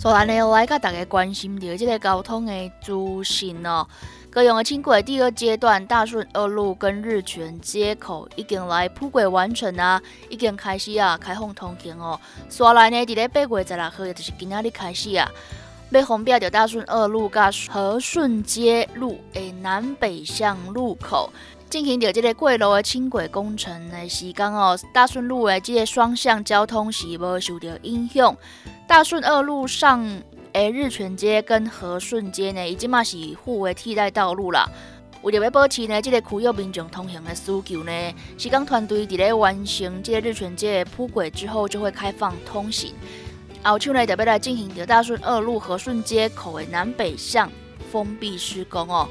所以呢，来甲大家关心着即个交通的资讯哦。高雄的轻轨第二阶段大顺二路跟日泉接口已经来铺轨完成啊，已经开始啊开放通行哦。所来呢，伫咧八月十六号，就是今仔日开始啊，要封闭着大顺二路甲和顺街路的南北向路口。进行着这个过路的轻轨工程的时间哦，大顺路的这个双向交通是无受到影响。大顺二路上的日泉街跟和顺街呢，已经嘛是互为替代道路啦。为了要保持呢这个区域民众通行的需求呢，施工团队伫咧完成这个日泉街的铺轨之后，就会开放通行。后手呢，特别来进行着大顺二路和顺街口的南北向封闭施工哦。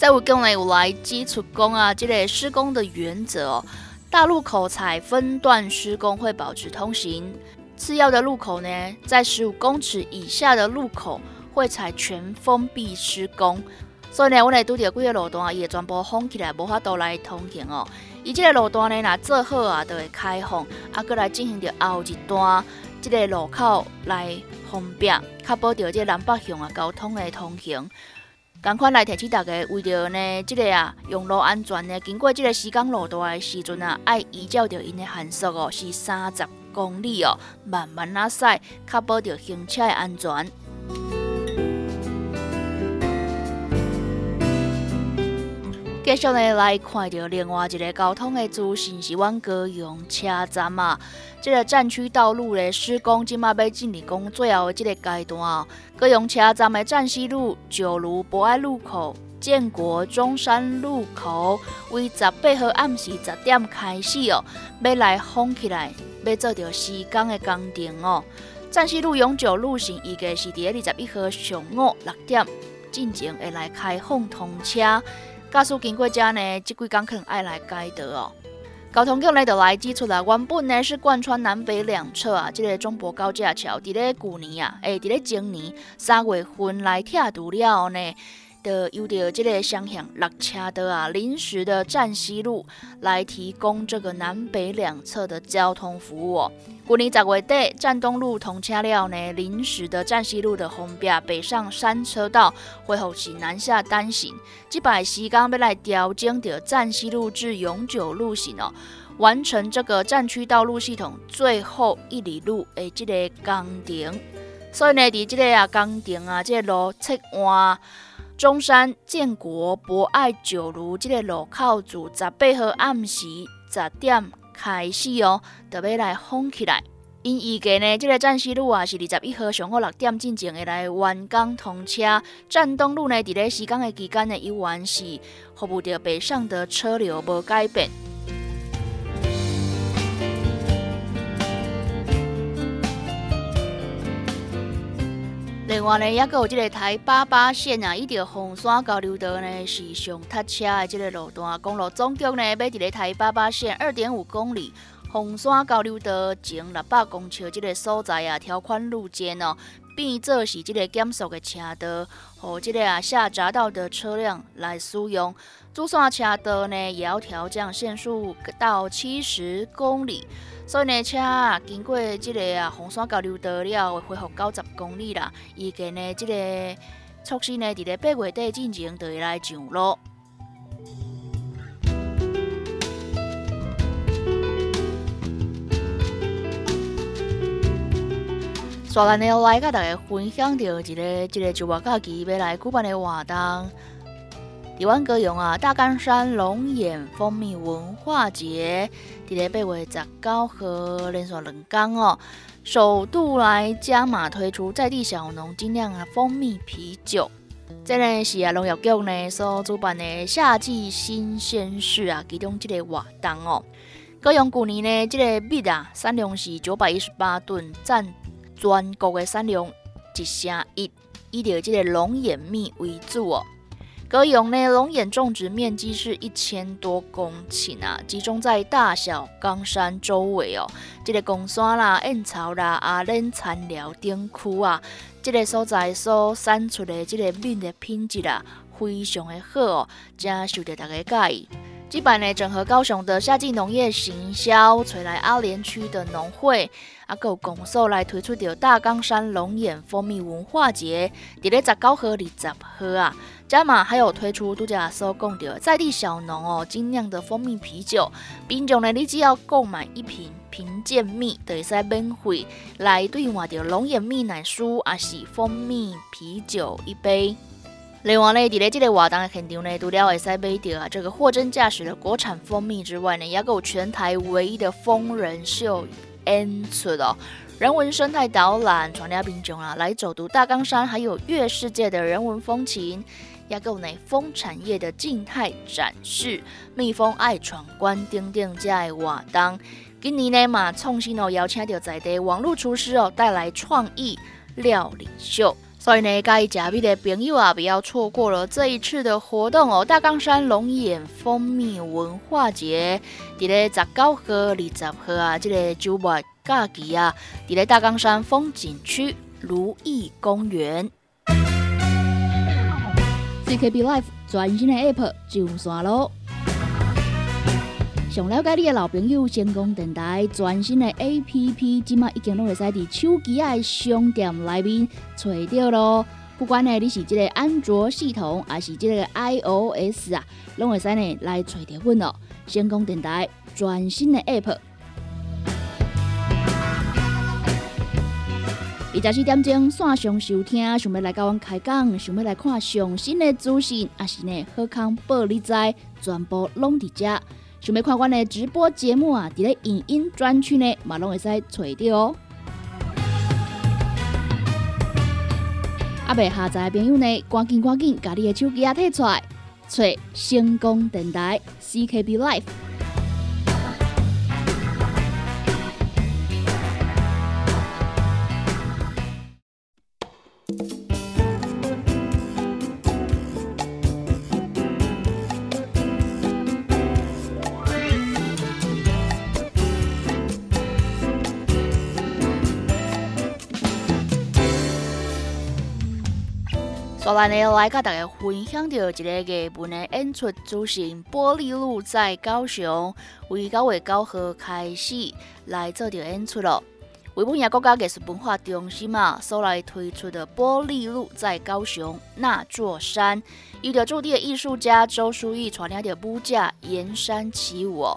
在我讲呢，有来基础工啊，这类施工的原则哦。大路口采分段施工，会保持通行；次要的路口呢，在十五公尺以下的路口会采全封闭施工。所以呢，我来拄着几个路段也全部封起来，无法度来通行哦。伊这个路段呢，若做好啊，就会开放，啊，过来进行着后一段这个路口来方便，确保着这南北向啊交通的通行。赶快来提醒大家，为着呢，这个啊，用路安全呢，经过这个施工路段的时阵啊，要依照着因的限速哦，是三十公里哦，慢慢啊驶，确保着行车的安全。继续呢来看到另外一个交通的资讯，是阮高雄车站啊，这个站区道路的施工，即马要进入讲最后的这个阶段哦。高雄车站的站西路、九如博爱路口、建国中山路口，为十八号暗时十点开始哦，要来封起来，要做着施工的工程哦。站西路永久路线预计是伫二十一号上午六点进前会来开放通车。驾驶经过这呢，即几工可能爱来改道哦。交通局呢就来指出了，原本呢是贯穿南北两侧啊，这个中博高架桥，伫咧旧年啊，诶，伫咧今年三月份来拆除了呢。的有着这个双向落车的啊，临时的站西路来提供这个南北两侧的交通服务哦。去年十月底，站东路通车了呢，临时的站西路的封闭北上山车道恢复是南下单行。这摆时间要来调整的站西路至永久路线哦，完成这个站区道路系统最后一里路的这个工程。所以呢，伫这个啊工程啊，这个路侧换。中山建国博爱九如这个路口，自十八号暗时十点开始哦，特别来封起来。因预计呢，这个站西路啊是二十一号上午六点进前会来完工通车。站东路呢，伫咧施工的期间呢，依然是服务着北上的车流无改变。另外呢，也有这个台八八线啊，一条红山交流道呢是上塞车的这个路段。公路总局呢，要伫咧台八八线二点五公里红山交流道前六百公尺这个所在啊，条款路肩哦，变作是这个减速的车道，和这个啊下匝道的车辆来使用。主线车道呢，也要调降限速到七十公里。所以呢，车啊经过这个啊红山交流道了，会恢复九十公里啦。预计呢，这个措施呢，伫咧八月底进行就会来上路。刷完呢，来甲大家分享到一个这个周末假期要来举办的活动。台湾歌咏啊，大冈山龙眼蜂蜜文化节，伫咧八月十九号连续两天哦，首度来加码推出在地小农精酿啊蜂蜜啤酒。这呢是啊农业局呢所主办的夏季新鲜事啊，其中这个活动哦。高雄去年呢，这个蜜啊产量是九百一十八吨，占全国的产量一成一，以着这个龙眼蜜为主哦。高雄呢，龙眼种植面积是一千多公顷啊，集中在大小冈山周围哦。这个公山啦、燕巢啦、阿莲田寮等区啊，这个所在所产出的这个蜜的品质啊，非常的好哦，真受到大家介意。这摆呢，整合高雄的夏季农业行销，找来阿莲区的农会，啊，有公所来推出着大冈山龙眼蜂蜜文化节，伫咧十九号、二十号啊，加码还有推出度假所讲的在地小农哦精酿的蜂蜜啤酒，并且呢，你只要购买一瓶瓶健蜜，就会使免费来兑换着龙眼蜜奶酥，啊是蜂蜜啤酒一杯。另外呢，伫咧这个活动的现场呢，除了会使买到啊这个货真价实的国产蜂蜜之外呢，也有全台唯一的疯人秀 N 出哦，人文生态导览，传家品种啊来走读大冈山，还有月世界的人文风情，也够呢蜂产业的静态展示，蜜蜂爱闯关等等这的活动。今年呢嘛，创新哦邀请到在地网络厨师哦带来创意料理秀。所以呢，介意食米的朋友啊，不要错过了这一次的活动哦！大冈山龙眼蜂蜜文化节，伫咧十九号、二十号啊，这个周末假期啊，伫咧大冈山风景区如意公园。CKB Life 全新的 App 上线咯！想了解你的老朋友，成功电台全新的 A P P，即马已经拢会使伫手机的商店内面找到咯。不管呢你是即个安卓系统，还是即个 I O S 啊，拢会使呢来找到阮哦。成功电台全新的 App，二十四点钟线上收听，想要来甲阮开讲，想要来看上新的资讯，还是呢好康报你知，全部拢伫遮。想要看我的直播节目啊，伫咧影音专区呢，嘛拢会使找到哦。阿未下载的朋友呢，赶紧赶紧，把你的手机啊摕出来，找星光电台 CKB Life。好来呢，来甲大家分享到一个热门的演出，主行玻璃路在高雄，为九月九号开始来做着演出咯。为本亚国家艺术文化中心嘛，所来推出的玻璃路在高雄那座山，由着驻地的艺术家周书义带领着舞者沿山起舞。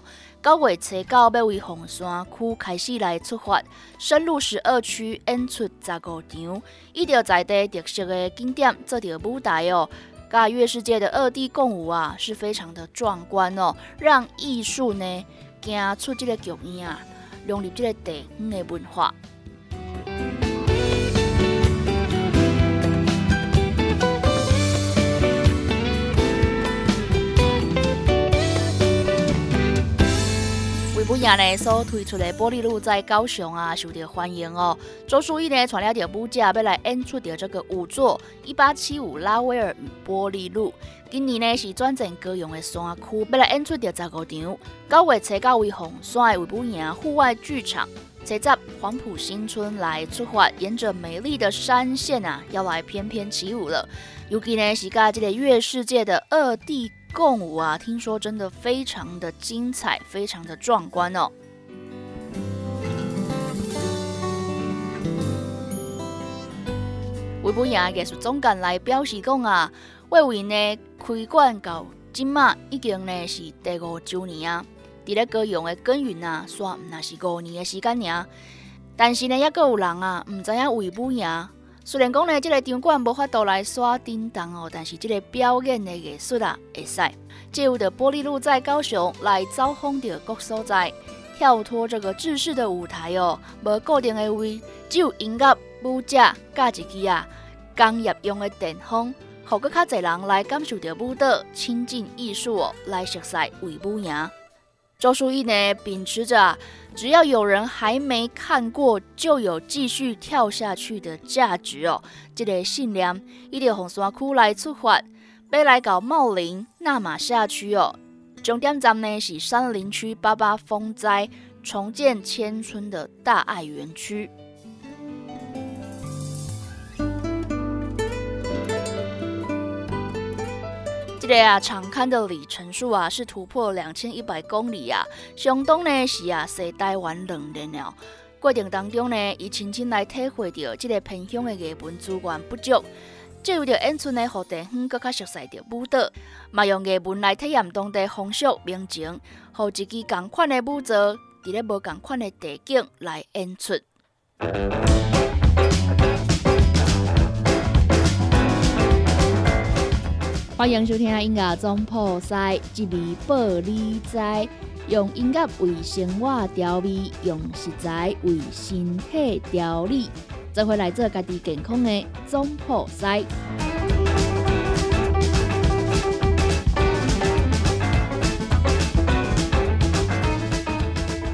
九月初九要为洪山区开始来出发，深入十二区演出十五场，一条在地特色的景点做着舞台哦。甲月世界的二地共舞啊，是非常的壮观哦，让艺术呢走出这个局面，融入这个地方的文化。不亚呢所推出的玻璃路在高雄啊，受到欢迎哦。周淑义呢传了条舞者要来演出的这个舞作一八七五拉威尔与玻璃路。今年呢是转战高雄的山区，要来演出的十五场。九月初九为红山为不亚户外剧场，在十黄埔新村来出发，沿着美丽的山线啊，要来翩翩起舞了。尤其呢是甲这个月世界的二 D。共舞啊，听说真的非常的精彩，非常的壮观哦。维布亚艺术总监来表示讲啊，为为呢开馆到今嘛已经呢是第五周年啊，伫咧高雄的耕耘啊，算毋那是五年的时间尔。但是呢，也够有人啊，毋知影维布亚。虽然讲呢，这个场馆无法度来刷叮当哦，但是这个表演的艺术啊，会使借由的玻璃路在高雄来招访着各所在，跳脱这个制式的舞台哦，无固定的位，只有音乐、舞者、加一支啊工业用的电风，好个较侪人来感受到舞蹈，亲近艺术哦，来熟悉为舞赢。周淑怡呢，秉持着只要有人还没看过，就有继续跳下去的价值哦，这个信念，一条红山区来出发，要来搞茂林纳马下区哦。终点站呢是山林区八八风灾重建千村的大爱园区。这个啊，长刊的里程数啊是突破两千一百公里啊，相当呢是啊，西台湾两年了。过程当中呢，伊亲身来体会到这个偏乡的艺文资源不足。借由着演出呢，互地方更加熟悉着舞蹈，嘛用艺文来体验当地风俗民情，互一支同款的舞蹈，伫咧无同款的地景来演出。欢迎收听音乐总破塞，一味报你知，用音乐为生活调味，用食材为身体调理。就会来做家己健康的总铺塞。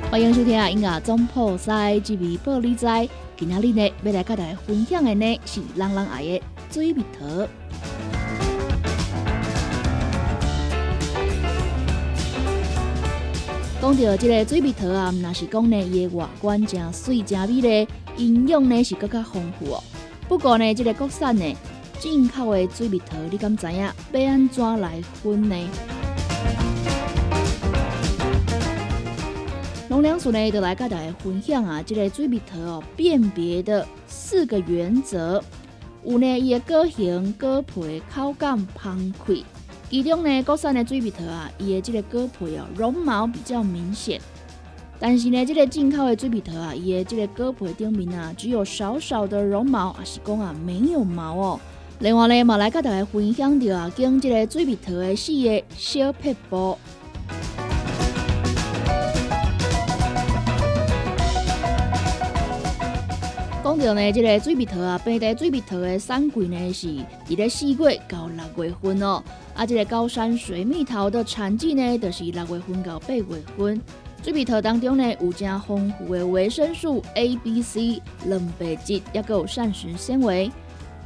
欢迎收听啊音乐总铺塞，这位玻璃仔，今仔日呢要来跟大家分享的呢是人人爱的水蜜桃。讲到这个水蜜桃啊，那是讲呢伊的外观真水真美丽。营养呢是更加丰富哦。不过呢，这个国产呢进口的水蜜桃，你敢知影要安怎来分呢？农粮署呢，就来跟大家分享啊，这个水蜜桃哦辨别的四个原则。有呢，伊的果形、果皮、口感香脆。其中呢，国产的水蜜桃啊，伊的这个果皮哦绒毛比较明显。但是呢，这个进口的水蜜桃啊，伊的这个果皮顶面啊，只有少少的绒毛，还是讲啊没有毛哦。另外呢，马来跟大家分享到啊，跟这个水蜜桃的四个小撇步。讲到呢，这个水蜜桃啊，本地水蜜桃的产季呢是伫咧四月到六月份哦，啊，这个高山水蜜桃的产季呢，就是六月份到八月份。水蜜桃当中呢，有正丰富的维生素 A、B、C、蛋白质，也有膳食纤维。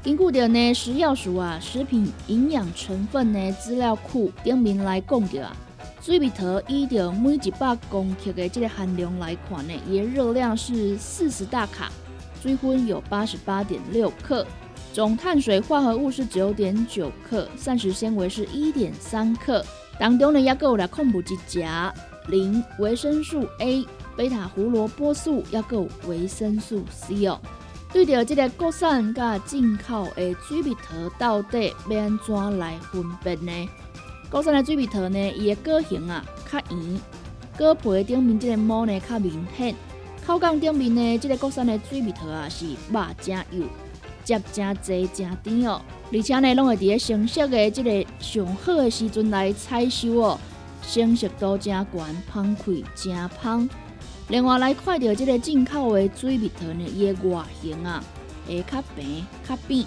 根据着呢食药署啊食品营养成分呢资料库顶面来讲着啊，水蜜桃依着每一百公克的这个含量来看呢，伊的热量是四十大卡，水分有八十八点六克，总碳水化合物是九点九克，膳食纤维是一点三克，当中呢也有来控制一钾。磷、维生素 A、贝塔胡萝卜素，要够维生素 C 哦。对着这个国产甲进口的水蜜桃，到底要安怎来分辨呢？国产的水蜜桃呢，伊的果形啊较圆，果皮顶面这个膜呢较明显，口感顶面呢，这个国产的水蜜桃啊是肉真油，汁真多真甜哦，而且呢，拢会伫咧成熟的这个上好的时阵来采收哦。成熟度真悬，芳脆真香。另外来看到这个进口的水蜜桃呢，伊的外形啊会较平、较扁，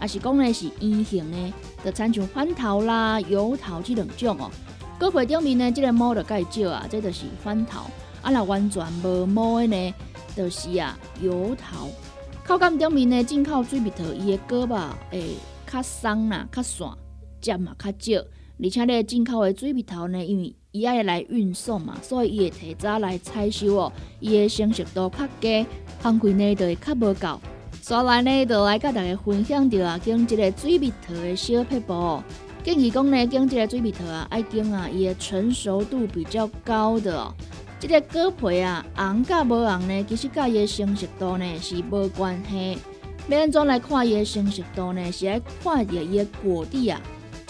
也是讲呢是圆形的，就参像番桃啦、油桃这两种哦。果皮顶面呢，这个毛就介少啊，这就是番桃。啊，若完全无毛的呢，就是啊油桃。口感顶面呢，进口水蜜桃伊的果吧会较松啦、较散，汁嘛较少。而且咧，进口的水蜜桃呢，因为伊爱来运送嘛，所以伊会提早来采收哦。伊的成熟度较低，香气呢就会较无够。所以呢，就来甲大家分享着啊，经这个水蜜桃的小撇步哦。建议讲呢，经这个水蜜桃啊，爱经啊，伊的成熟度比较高的哦。这个果皮啊，红甲无红呢，其实甲伊的成熟度呢是无关系。要安怎来看伊的成熟度呢？是爱看着伊的果蒂啊。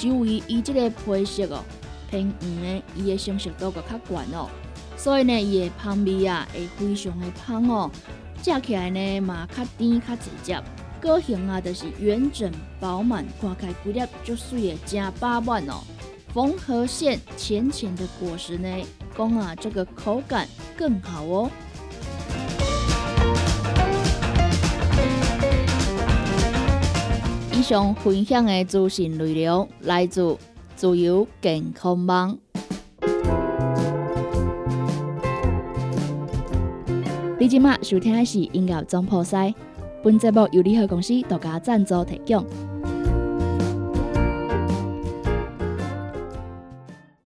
由于伊即个皮色哦偏黄的，伊的成熟度个较悬哦，所以呢，伊的香味啊会非常的香哦，食起来呢嘛较甜较直接，果形啊就是圆整饱满，看起来规粒就水的正饱满哦。缝合线浅浅的果实呢，讲啊这个口感更好哦。以上分享的资讯内容来自自由健康网。你今麦收听的是音乐总铺西，本节目由联合公司独家赞助提供。